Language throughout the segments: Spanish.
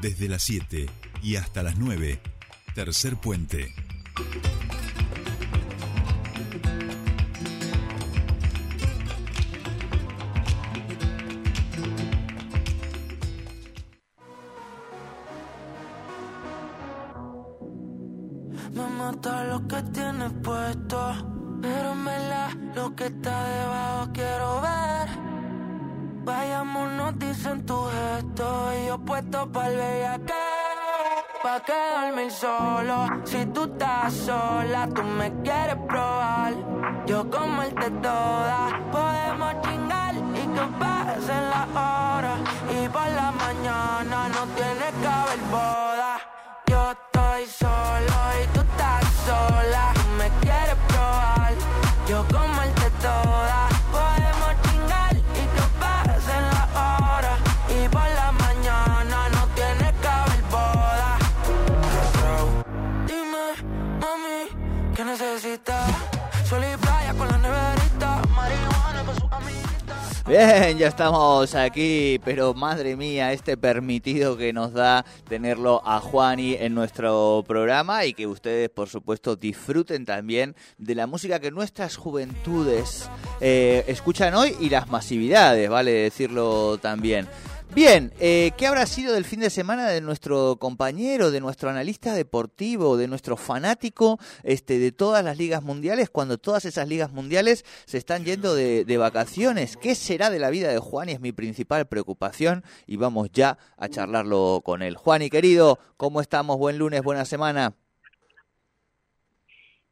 Desde las 7 y hasta las 9, tercer puente. Si tú estás sola, tú me quieres probar. Yo comerte toda, podemos chingar y que pasen las horas. Y por la mañana no tienes que haber boda. Yo estoy solo y tú estás sola. Tú me quieres probar. Yo comerte toda. Bien, ya estamos aquí, pero madre mía, este permitido que nos da tenerlo a Juani en nuestro programa y que ustedes, por supuesto, disfruten también de la música que nuestras juventudes eh, escuchan hoy y las masividades, vale decirlo también. Bien, eh, ¿qué habrá sido del fin de semana de nuestro compañero, de nuestro analista deportivo, de nuestro fanático este, de todas las ligas mundiales, cuando todas esas ligas mundiales se están yendo de, de vacaciones? ¿Qué será de la vida de Juan? Y es mi principal preocupación y vamos ya a charlarlo con él. Juan y querido, ¿cómo estamos? Buen lunes, buena semana.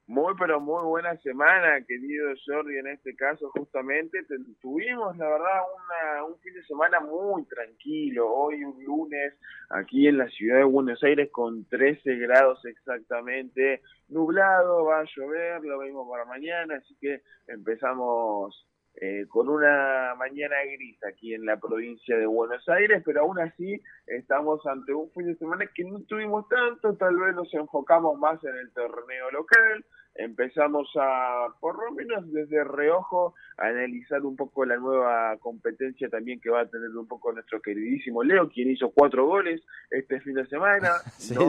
Muy, pero muy buena semana, querido Jordi, en este caso justamente. Te- tuvimos, la verdad, una, un fin de semana muy tranquilo, hoy un lunes aquí en la ciudad de Buenos Aires con 13 grados exactamente, nublado, va a llover, lo mismo para mañana, así que empezamos eh, con una mañana gris aquí en la provincia de Buenos Aires, pero aún así estamos ante un fin de semana que no tuvimos tanto, tal vez nos enfocamos más en el torneo local, empezamos a, por lo menos desde reojo, a analizar un poco la nueva competencia también que va a tener un poco nuestro queridísimo Leo, quien hizo cuatro goles este fin de semana, Sí, no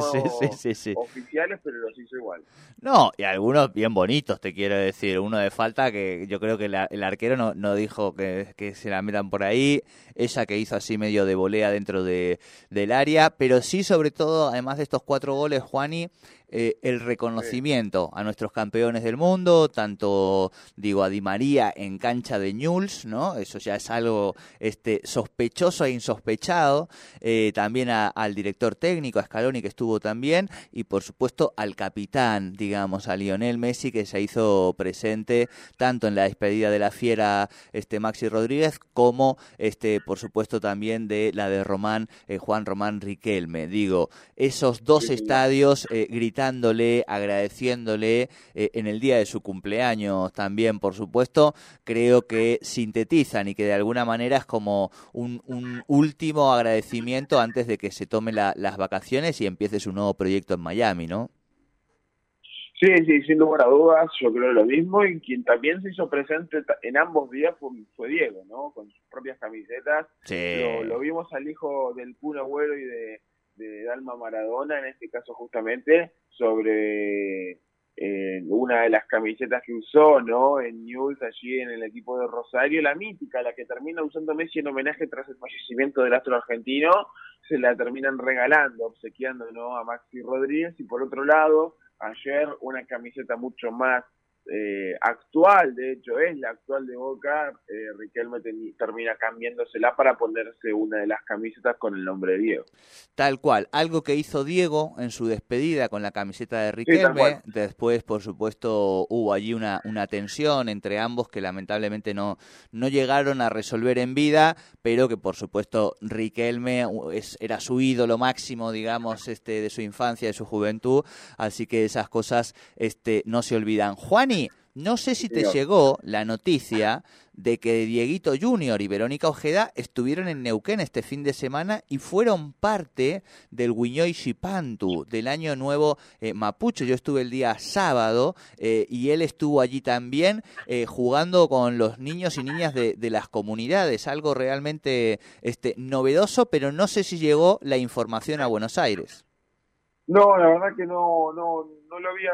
sí, sí, oficiales, pero los hizo igual. No, y algunos bien bonitos, te quiero decir. Uno de falta que yo creo que la- el arquero no, no dijo que, que se la metan por ahí. Ella que hizo así medio de volea dentro de, del área. Pero sí, sobre todo, además de estos cuatro goles, Juani, eh, el reconocimiento a nuestros campeones del mundo, tanto, digo, a Di María en cancha de Newell's, ¿no? Eso ya es algo este, sospechoso e insospechado. Eh, también a- al director técnico, a Scaloni, que estuvo también. Y, por supuesto, al capitán, digamos, a Lionel Messi, que se hizo presente tanto en la despedida de la fiera este, Maxi Rodríguez, como, este, por supuesto, también de la de Román, eh, Juan Román Riquelme. Digo, esos dos estadios eh, gritándole, agradeciéndole eh, en el día de su cumpleaños también, por supuesto, creo que sintetizan y que de alguna manera es como un, un último agradecimiento antes de que se tome la- las vacaciones y empiece su nuevo proyecto en Miami, ¿no? Sí, sí, sin lugar a dudas, yo creo lo mismo, y quien también se hizo presente en ambos días fue, fue Diego, ¿no? Con sus propias camisetas. Sí. Lo, lo vimos al hijo del Kun Agüero y de, de Dalma Maradona, en este caso justamente, sobre eh, una de las camisetas que usó, ¿no? En News, allí en el equipo de Rosario, la mítica, la que termina usando Messi en homenaje tras el fallecimiento del astro argentino, se la terminan regalando, obsequiando, ¿no? A Maxi Rodríguez, y por otro lado, ayer una camiseta mucho más eh, actual, de hecho es la actual de Boca, eh, Riquelme termina cambiándosela para ponerse una de las camisetas con el nombre de Diego. Tal cual, algo que hizo Diego en su despedida con la camiseta de Riquelme. Después, por supuesto, hubo allí una, una tensión entre ambos que lamentablemente no, no llegaron a resolver en vida, pero que por supuesto Riquelme es, era su ídolo máximo, digamos, este, de su infancia, de su juventud. Así que esas cosas este, no se olvidan. Juani, no sé si te llegó la noticia de que Dieguito Junior y Verónica Ojeda estuvieron en Neuquén este fin de semana y fueron parte del Guiñoy Shipantu, del Año Nuevo eh, Mapuche. Yo estuve el día sábado eh, y él estuvo allí también eh, jugando con los niños y niñas de, de, las comunidades, algo realmente este, novedoso, pero no sé si llegó la información a Buenos Aires. No, la verdad que no, no, no lo había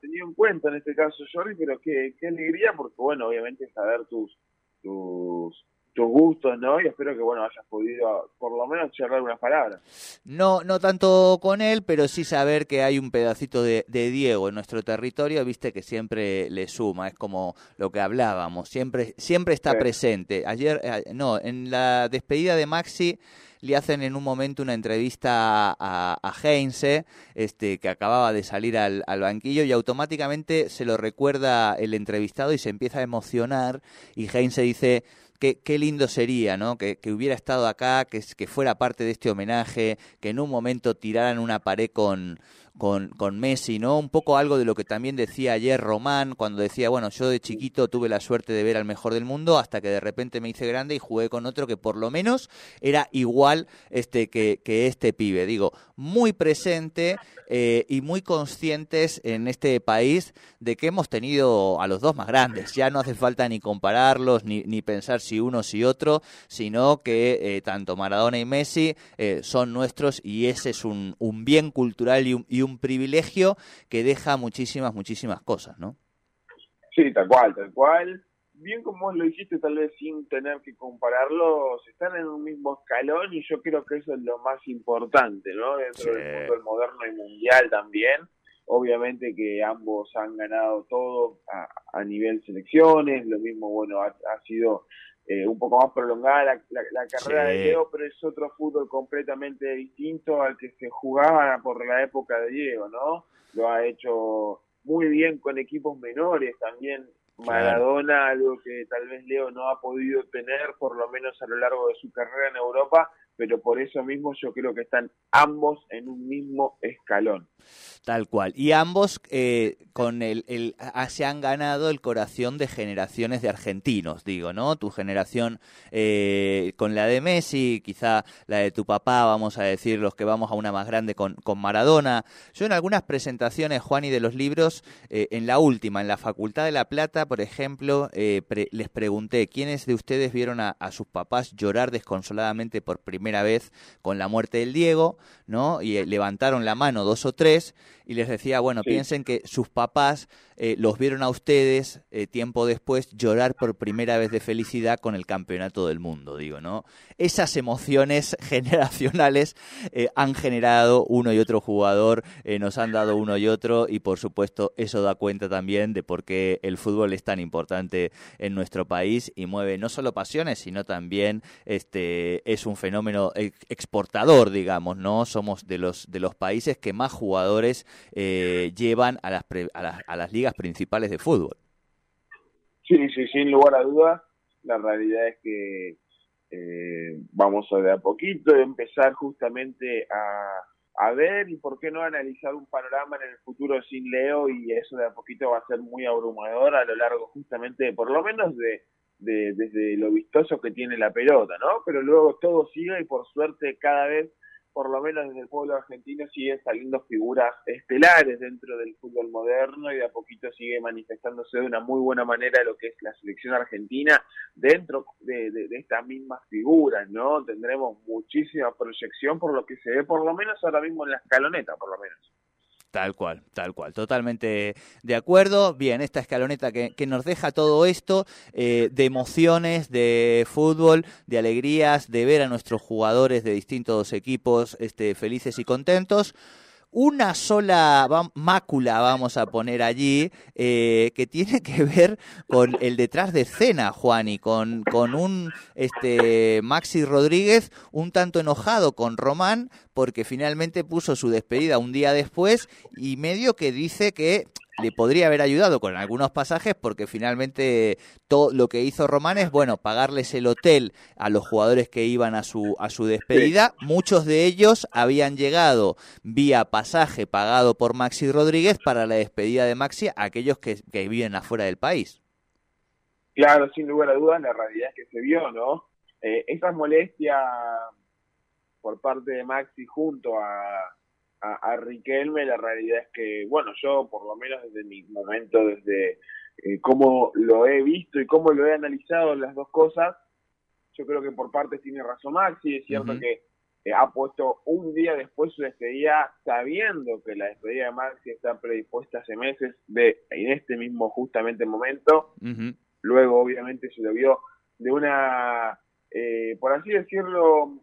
tenido en cuenta en este caso, Jordi, pero qué, qué alegría, porque bueno, obviamente saber tus, tus, tus gustos, ¿no? Y espero que, bueno, hayas podido por lo menos charlar unas palabras. No, no tanto con él, pero sí saber que hay un pedacito de, de, Diego en nuestro territorio, viste que siempre le suma, es como lo que hablábamos, siempre, siempre está sí. presente. Ayer, eh, no, en la despedida de Maxi le hacen en un momento una entrevista a, a Heinze, este, que acababa de salir al, al, banquillo, y automáticamente se lo recuerda el entrevistado y se empieza a emocionar, y Heinze dice... Qué, qué, lindo sería, ¿no? Que, que, hubiera estado acá, que, que fuera parte de este homenaje, que en un momento tiraran una pared con, con, con, Messi, ¿no? Un poco algo de lo que también decía ayer Román, cuando decía, bueno, yo de chiquito tuve la suerte de ver al mejor del mundo, hasta que de repente me hice grande y jugué con otro que por lo menos era igual este que, que este pibe. Digo, muy presente eh, y muy conscientes en este país de que hemos tenido a los dos más grandes. Ya no hace falta ni compararlos, ni, ni pensar si uno si otro, sino que eh, tanto Maradona y Messi eh, son nuestros y ese es un, un bien cultural y un, y un, privilegio que deja muchísimas, muchísimas cosas, ¿no? Sí, tal cual, tal cual. Bien como vos lo dijiste, tal vez sin tener que compararlos, están en un mismo escalón y yo creo que eso es lo más importante, ¿no? Dentro sí. del fútbol moderno y mundial también. Obviamente que ambos han ganado todo a, a nivel selecciones, lo mismo, bueno, ha, ha sido eh, un poco más prolongada la, la, la carrera sí. de Diego, pero es otro fútbol completamente distinto al que se jugaba por la época de Diego, ¿no? Lo ha hecho muy bien con equipos menores también. Maradona, claro. algo que tal vez Leo no ha podido tener, por lo menos a lo largo de su carrera en Europa, pero por eso mismo yo creo que están ambos en un mismo escalón. Tal cual. Y ambos eh, con el, el, se han ganado el corazón de generaciones de argentinos, digo, ¿no? Tu generación eh, con la de Messi, quizá la de tu papá, vamos a decir, los que vamos a una más grande con, con Maradona. Yo en algunas presentaciones, Juan, y de los libros, eh, en la última, en la Facultad de La Plata, por ejemplo, eh, pre les pregunté, ¿quiénes de ustedes vieron a, a sus papás llorar desconsoladamente por primera vez con la muerte del Diego, ¿no? Y eh, levantaron la mano dos o tres y les decía, bueno, sí. piensen que sus papás eh, los vieron a ustedes eh, tiempo después llorar por primera vez de felicidad con el campeonato del mundo, digo, ¿no? Esas emociones generacionales eh, han generado uno y otro jugador, nos han dado uno y otro y por supuesto eso da cuenta también de por qué el fútbol es tan importante en nuestro país y mueve no solo pasiones, sino también este es un fenómeno exportador, digamos, ¿no? Somos de los de los países que más jugadores llevan a las, pre, a, las, a las ligas principales de fútbol. Sí, sí, sin lugar a dudas. La realidad es que eh, vamos a de a poquito empezar justamente a, a ver y por qué no analizar un panorama en el futuro sin Leo y eso de a poquito va a ser muy abrumador a lo largo justamente, por lo menos de, de desde lo vistoso que tiene la pelota, ¿no? Pero luego todo sigue y por suerte cada vez por lo menos desde el pueblo argentino siguen saliendo figuras estelares dentro del fútbol moderno y de a poquito sigue manifestándose de una muy buena manera lo que es la selección argentina dentro de, de, de estas mismas figuras, ¿no? Tendremos muchísima proyección por lo que se ve por lo menos ahora mismo en la escaloneta, por lo menos. Tal cual, tal cual, totalmente de acuerdo. Bien, esta escaloneta que, que nos deja todo esto eh, de emociones, de fútbol, de alegrías, de ver a nuestros jugadores de distintos equipos este, felices y contentos una sola mácula vamos a poner allí eh, que tiene que ver con el detrás de escena, Juan, y con, con un este Maxi Rodríguez un tanto enojado con Román porque finalmente puso su despedida un día después y medio que dice que le podría haber ayudado con algunos pasajes porque finalmente todo lo que hizo Román es, bueno, pagarles el hotel a los jugadores que iban a su, a su despedida. Muchos de ellos habían llegado vía pasaje pagado por Maxi Rodríguez para la despedida de Maxi a aquellos que, que viven afuera del país. Claro, sin lugar a dudas, la realidad es que se vio, ¿no? Eh, esa molestia por parte de Maxi junto a, a, Riquelme, la realidad es que, bueno, yo por lo menos desde mi momento, desde eh, cómo lo he visto y cómo lo he analizado las dos cosas, yo creo que por parte tiene razón Maxi, es cierto que eh, ha puesto un día después su despedida sabiendo que la despedida de Maxi está predispuesta hace meses de en este mismo justamente momento. Luego obviamente se lo vio de una, eh, por así decirlo,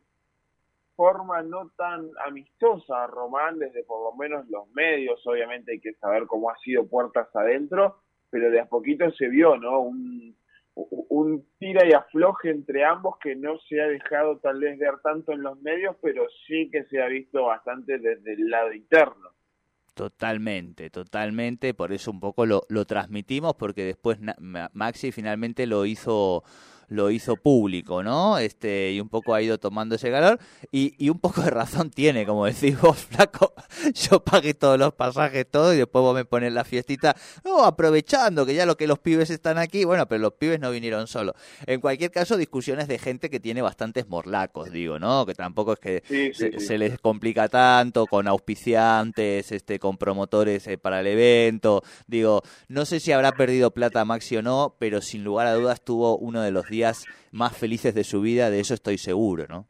forma no tan amistosa a Román desde por lo menos los medios, obviamente hay que saber cómo ha sido puertas adentro, pero de a poquito se vio, ¿no? Un, un tira y afloje entre ambos que no se ha dejado tal vez ver tanto en los medios, pero sí que se ha visto bastante desde el lado interno. Totalmente, totalmente, por eso un poco lo, lo transmitimos, porque después Maxi finalmente lo hizo lo hizo público, ¿no? Este, y un poco ha ido tomando ese calor y, y un poco de razón tiene, como decís vos, flaco, yo pagué todos los pasajes, todo, y después vos me pones la fiestita, no, aprovechando que ya lo que los pibes están aquí, bueno, pero los pibes no vinieron solos. En cualquier caso, discusiones de gente que tiene bastantes morlacos, digo, ¿no? Que tampoco es que se, les complica tanto con auspiciantes, este, con promotores eh, para el evento, digo, no sé si habrá perdido plata Maxi o no, pero sin lugar a dudas tuvo uno de los días más felices de su vida, de eso estoy seguro, ¿no?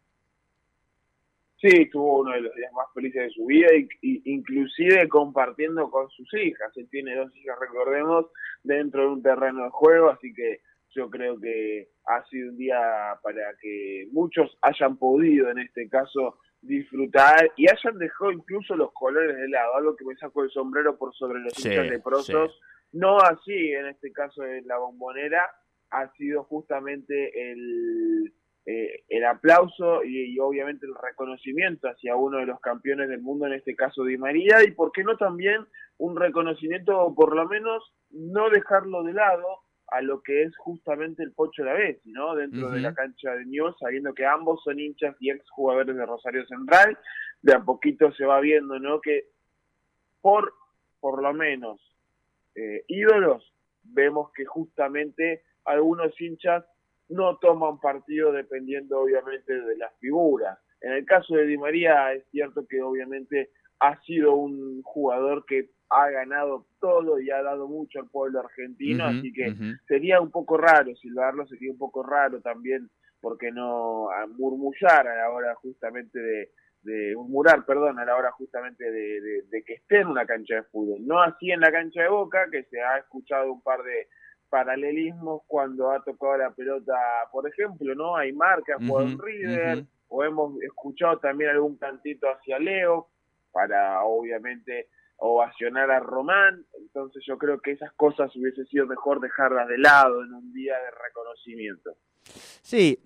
Sí, tuvo uno de los días más felices de su vida, y, inclusive compartiendo con sus hijas. Él tiene dos hijas, recordemos, dentro de un terreno de juego, así que yo creo que ha sido un día para que muchos hayan podido, en este caso, disfrutar y hayan dejado incluso los colores de lado, algo que me sacó el sombrero por sobre los sí, hinchas leprosos. No así, en este caso, en la bombonera, ha sido justamente el, eh, el aplauso y, obviamente el reconocimiento hacia uno de los campeones del mundo, en este caso Di María, y por qué no también un reconocimiento, por lo menos no dejarlo de lado a lo que es justamente el Pocho la vez, ¿no? Dentro de la cancha de News, sabiendo que ambos son hinchas y ex jugadores de Rosario Central, de a poquito se va viendo, ¿no? Que por, por lo menos, eh, ídolos, vemos que justamente algunos hinchas no toman partido dependiendo obviamente de las figuras. En el caso de Di María es cierto que obviamente ha sido un jugador que ha ganado todo y ha dado mucho al pueblo argentino, así que sería un poco raro silbarlo, sería un poco raro también, porque no a murmullar a la hora justamente de, de murmurar, perdón, a la hora justamente de, de, que esté en una cancha de fútbol. No así en la cancha de Boca, que se ha escuchado un par de paralelismos cuando ha tocado la pelota, por ejemplo, ¿no? Hay marcas uh -huh, River, o hemos escuchado también algún cantito hacia Leo, para obviamente ovacionar a Román, entonces yo creo que esas cosas hubiese sido mejor dejarlas de lado en un día de reconocimiento. Sí,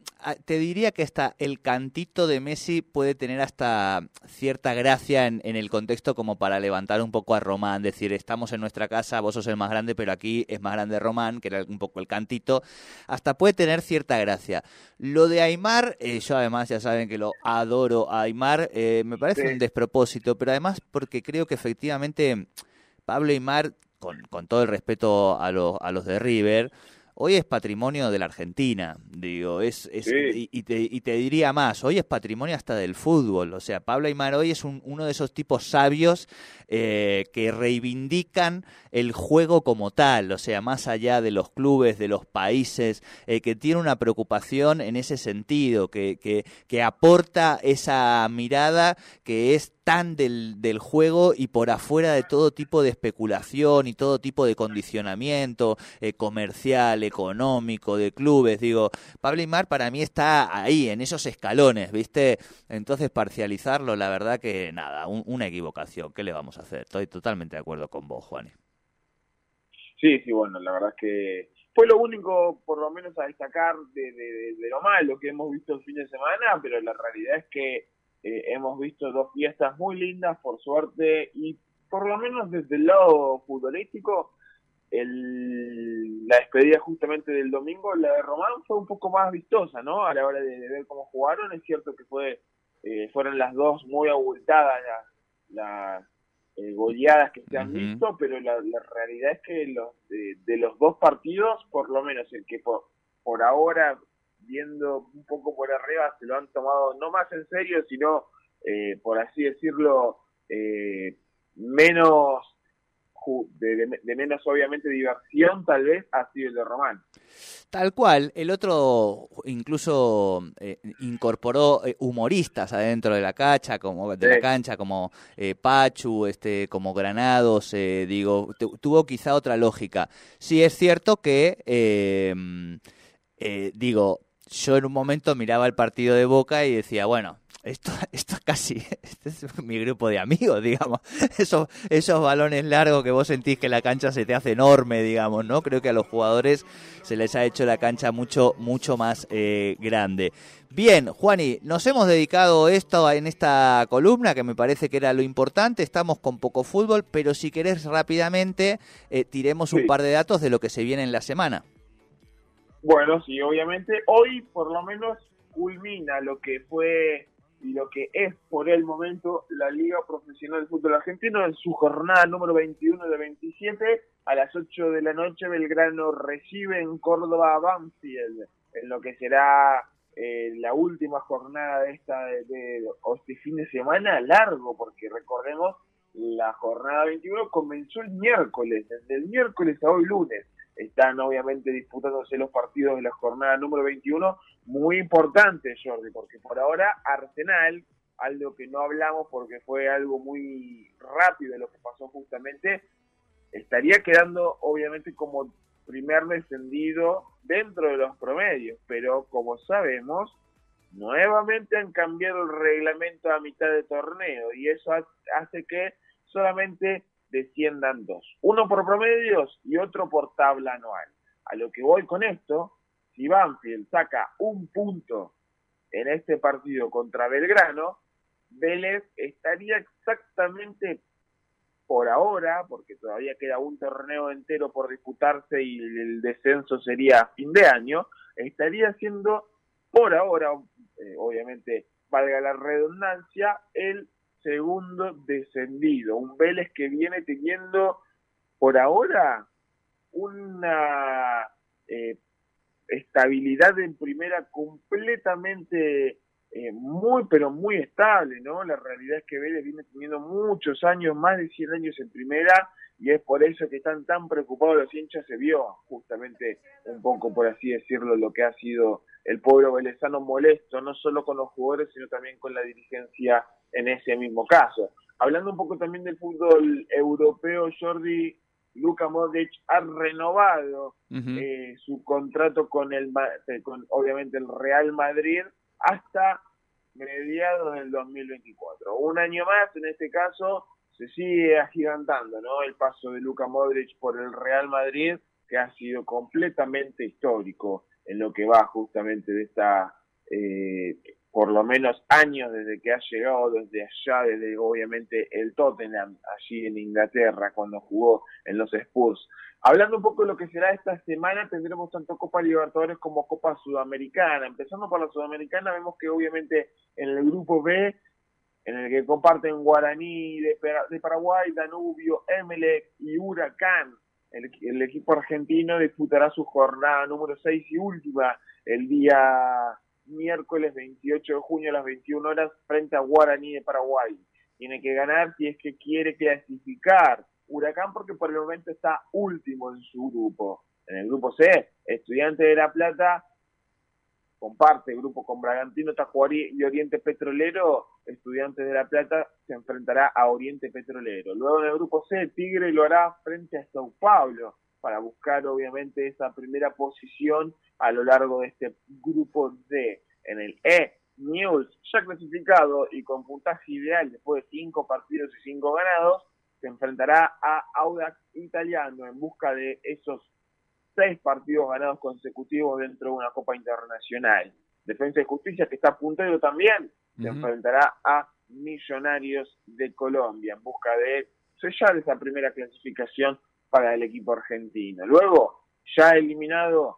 te diría que hasta el cantito de Messi puede tener hasta cierta gracia en, en, el contexto como para levantar un poco a Román, decir, estamos en nuestra casa, vos sos el más grande, pero aquí es más grande Román, que era un poco el cantito, hasta puede tener cierta gracia. Lo de Aymar, eh, yo además ya saben que lo adoro a Aymar, eh, me parece sí. un despropósito, pero además porque creo que efectivamente Pablo Aymar, con, con todo el respeto a, a los de River, hoy es patrimonio de la Argentina, digo, es, es sí. y, y, te, y, te, diría más, hoy es patrimonio hasta del fútbol, o sea, Pablo Aymar hoy es un, uno de esos tipos sabios eh, que reivindican el juego como tal, o sea, más allá de los clubes, de los países, eh, que tiene una preocupación en ese sentido, que, que, que aporta esa mirada que es tan del, del, juego y por afuera de todo tipo de especulación y todo tipo de condicionamiento eh, comercial, económico, de clubes. Digo, Pablo Imar para mí está ahí, en esos escalones, ¿viste? Entonces, parcializarlo, la verdad que nada, un, una equivocación. ¿Qué le vamos a hacer? Estoy totalmente de acuerdo con vos, Juani. Sí, sí, bueno, la verdad es que fue lo único, por lo menos, a destacar de, de, de lo malo que hemos visto el fin de semana, pero la realidad es que eh, hemos visto dos fiestas muy lindas, por suerte, y por lo menos desde el lado futbolístico, el, la despedida justamente del domingo, la de Román, fue un poco más vistosa, ¿no? A la hora de, ver cómo jugaron, es cierto que fue eh, fueron las dos muy abultadas las eh, goleadas que se han visto, pero la, realidad es que los, de, los dos partidos, por lo menos el que por, por ahora, viendo un poco por arriba, se lo han tomado no más en serio, sino, eh, por así decirlo, eh, menos de, menos obviamente diversión tal vez ha sido el de Román. Tal cual, el otro incluso eh, incorporó eh, humoristas adentro de la cancha, como de la cancha, como eh, Pachu, este, como Granados, digo, tuvo quizá otra lógica. Sí es cierto que, digo, yo en un momento miraba el partido de Boca y decía, bueno, esto, esto casi, este es mi grupo de amigos, digamos. Esos, esos balones largos que vos sentís que la cancha se te hace enorme, digamos, ¿no? Creo que a los jugadores se les ha hecho la cancha mucho, mucho más eh, grande. Bien, Juani, nos hemos dedicado esto en esta columna, que me parece que era lo importante. Estamos con poco fútbol, pero si querés rápidamente, eh, tiremos un par de datos de lo que se viene en la semana. Bueno, sí, obviamente. Hoy, por lo menos, culmina lo que fue y lo que es por el momento la Liga Profesional de Fútbol Argentino en su jornada número 21 de 27 a las 8 de la noche Belgrano recibe en Córdoba a Banfield en lo que será eh, la última jornada de esta de, este fin de semana largo porque recordemos la jornada 21 comenzó el miércoles desde el miércoles a hoy lunes están obviamente disputándose los partidos de la jornada número 21, muy importante, Jordi, porque por ahora Arsenal, algo que no hablamos porque fue algo muy rápido lo que pasó justamente, estaría quedando obviamente como primer descendido dentro de los promedios, pero como sabemos, nuevamente han cambiado el reglamento a mitad de torneo y eso hace que solamente desciendan dos. Uno por promedios y otro por tabla anual. A lo que voy con esto, si Banfield saca un punto en este partido contra Belgrano, Vélez estaría exactamente por ahora, porque todavía queda un torneo entero por disputarse y el descenso sería a fin de año, estaría siendo por ahora, eh, obviamente valga la redundancia, el segundo descendido. Un Vélez que viene teniendo por ahora una eh, estabilidad en primera completamente eh, muy, pero muy estable, ¿no? La realidad es que Vélez viene teniendo muchos años, más de 100 años en primera, y es por eso que están tan preocupados los hinchas, se vio justamente un poco, por así decirlo, lo que ha sido el pueblo velezano molesto, no solo con los jugadores, sino también con la dirigencia en ese mismo caso. Hablando un poco también del fútbol europeo, Jordi, Luka Modric ha renovado eh, su contrato con el eh, con obviamente el Real Madrid hasta mediados del 2024. Un año más, en este caso, se sigue agigantando, ¿no? El paso de Luka Modric por el Real Madrid, que ha sido completamente histórico en lo que va justamente de esta eh, por lo menos años desde que ha llegado desde allá, desde obviamente el Tottenham, allí en Inglaterra, cuando jugó en los Spurs. Hablando un poco de lo que será esta semana, tendremos tanto Copa Libertadores como Copa Sudamericana. Empezando por la Sudamericana, vemos que obviamente en el grupo B, en el que comparten Guaraní de, Paraguay, Danubio, Emelec y Huracán, el, el equipo argentino disputará su jornada número 6 y última el día miércoles 28 de junio a las 21 horas frente a Guaraní de Paraguay. Tiene que ganar si es que quiere clasificar. Huracán porque por el momento está último en su grupo. En el grupo C, Estudiante de La Plata comparte grupo con Bragantino, Tacuarí y Oriente Petrolero. Estudiantes de La Plata se enfrentará a Oriente Petrolero. Luego en el grupo C, Tigre lo hará frente a Sao Paulo para buscar obviamente esa primera posición a lo largo de este grupo D. En el E, News ya clasificado y con puntaje ideal después de cinco partidos y cinco ganados, se enfrentará a Audax Italiano en busca de esos seis partidos ganados consecutivos dentro de una Copa Internacional. Defensa y Justicia, que está puntero también, se enfrentará a Millonarios de Colombia en busca de sellar esa primera clasificación para el equipo argentino. Luego, ya eliminado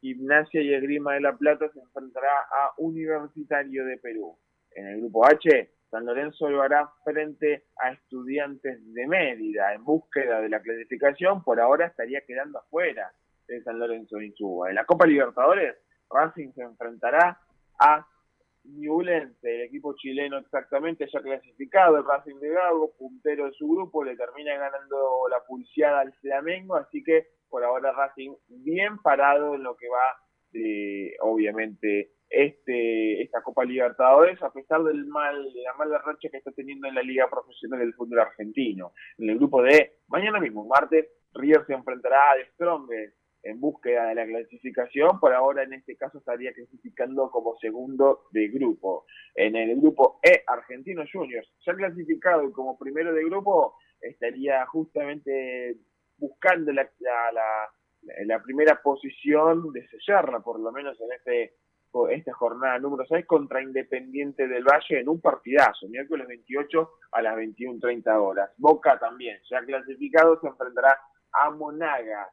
Gimnasia y Esgrima de la Plata se enfrentará a Universitario de Perú. En el grupo H, San Lorenzo lo hará frente a Estudiantes de Mérida en búsqueda de la clasificación. Por ahora estaría quedando afuera de San Lorenzo de Insúa. En la Copa Libertadores, Racing se enfrentará a El equipo chileno exactamente ya clasificado, el Racing de Gago, puntero de su grupo, le termina ganando la pulseada al Flamengo, así que por ahora Racing bien parado en lo que va de, obviamente, este esta Copa Libertadores, a pesar del mal, de la mala racha que está teniendo en la Liga Profesional del Fútbol Argentino. En el grupo de mañana mismo, martes, River se enfrentará a The Strongest en búsqueda de la clasificación, por ahora en este caso estaría clasificando como segundo de grupo. En el grupo E, Argentino Juniors, ya clasificado como primero de grupo, estaría justamente buscando la, la, la, primera posición de sellarla, por lo menos en este esta jornada número 6 contra Independiente del Valle en un partidazo, miércoles 28 a las 21.30 horas. Boca también, ya clasificado, se enfrentará a Monagas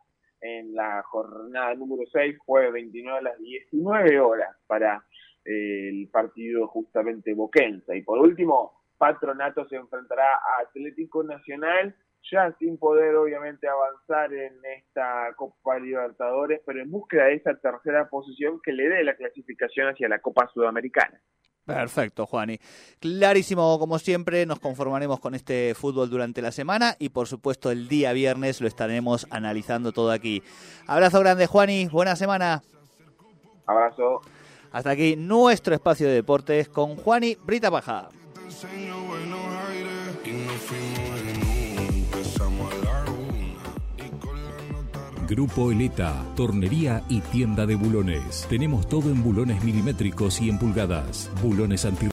en la jornada número 6, jueves 29 a las 19 horas para eh, el partido justamente boquense. Y por último, Patronato se enfrentará a Atlético Nacional ya sin poder obviamente avanzar en esta Copa Libertadores, pero en búsqueda de esa tercera posición que le dé la clasificación hacia la Copa Sudamericana. Perfecto, Juani. Clarísimo, como siempre, nos conformaremos con este fútbol durante la semana y por supuesto el día viernes lo estaremos analizando todo aquí. Abrazo grande, Juani, buena semana. Abrazo. Hasta aquí nuestro espacio de deportes con Juani Brita Paja. Grupo Eleta, tornería y tienda de bulones. Tenemos todo en bulones milimétricos y en pulgadas. Bulones anti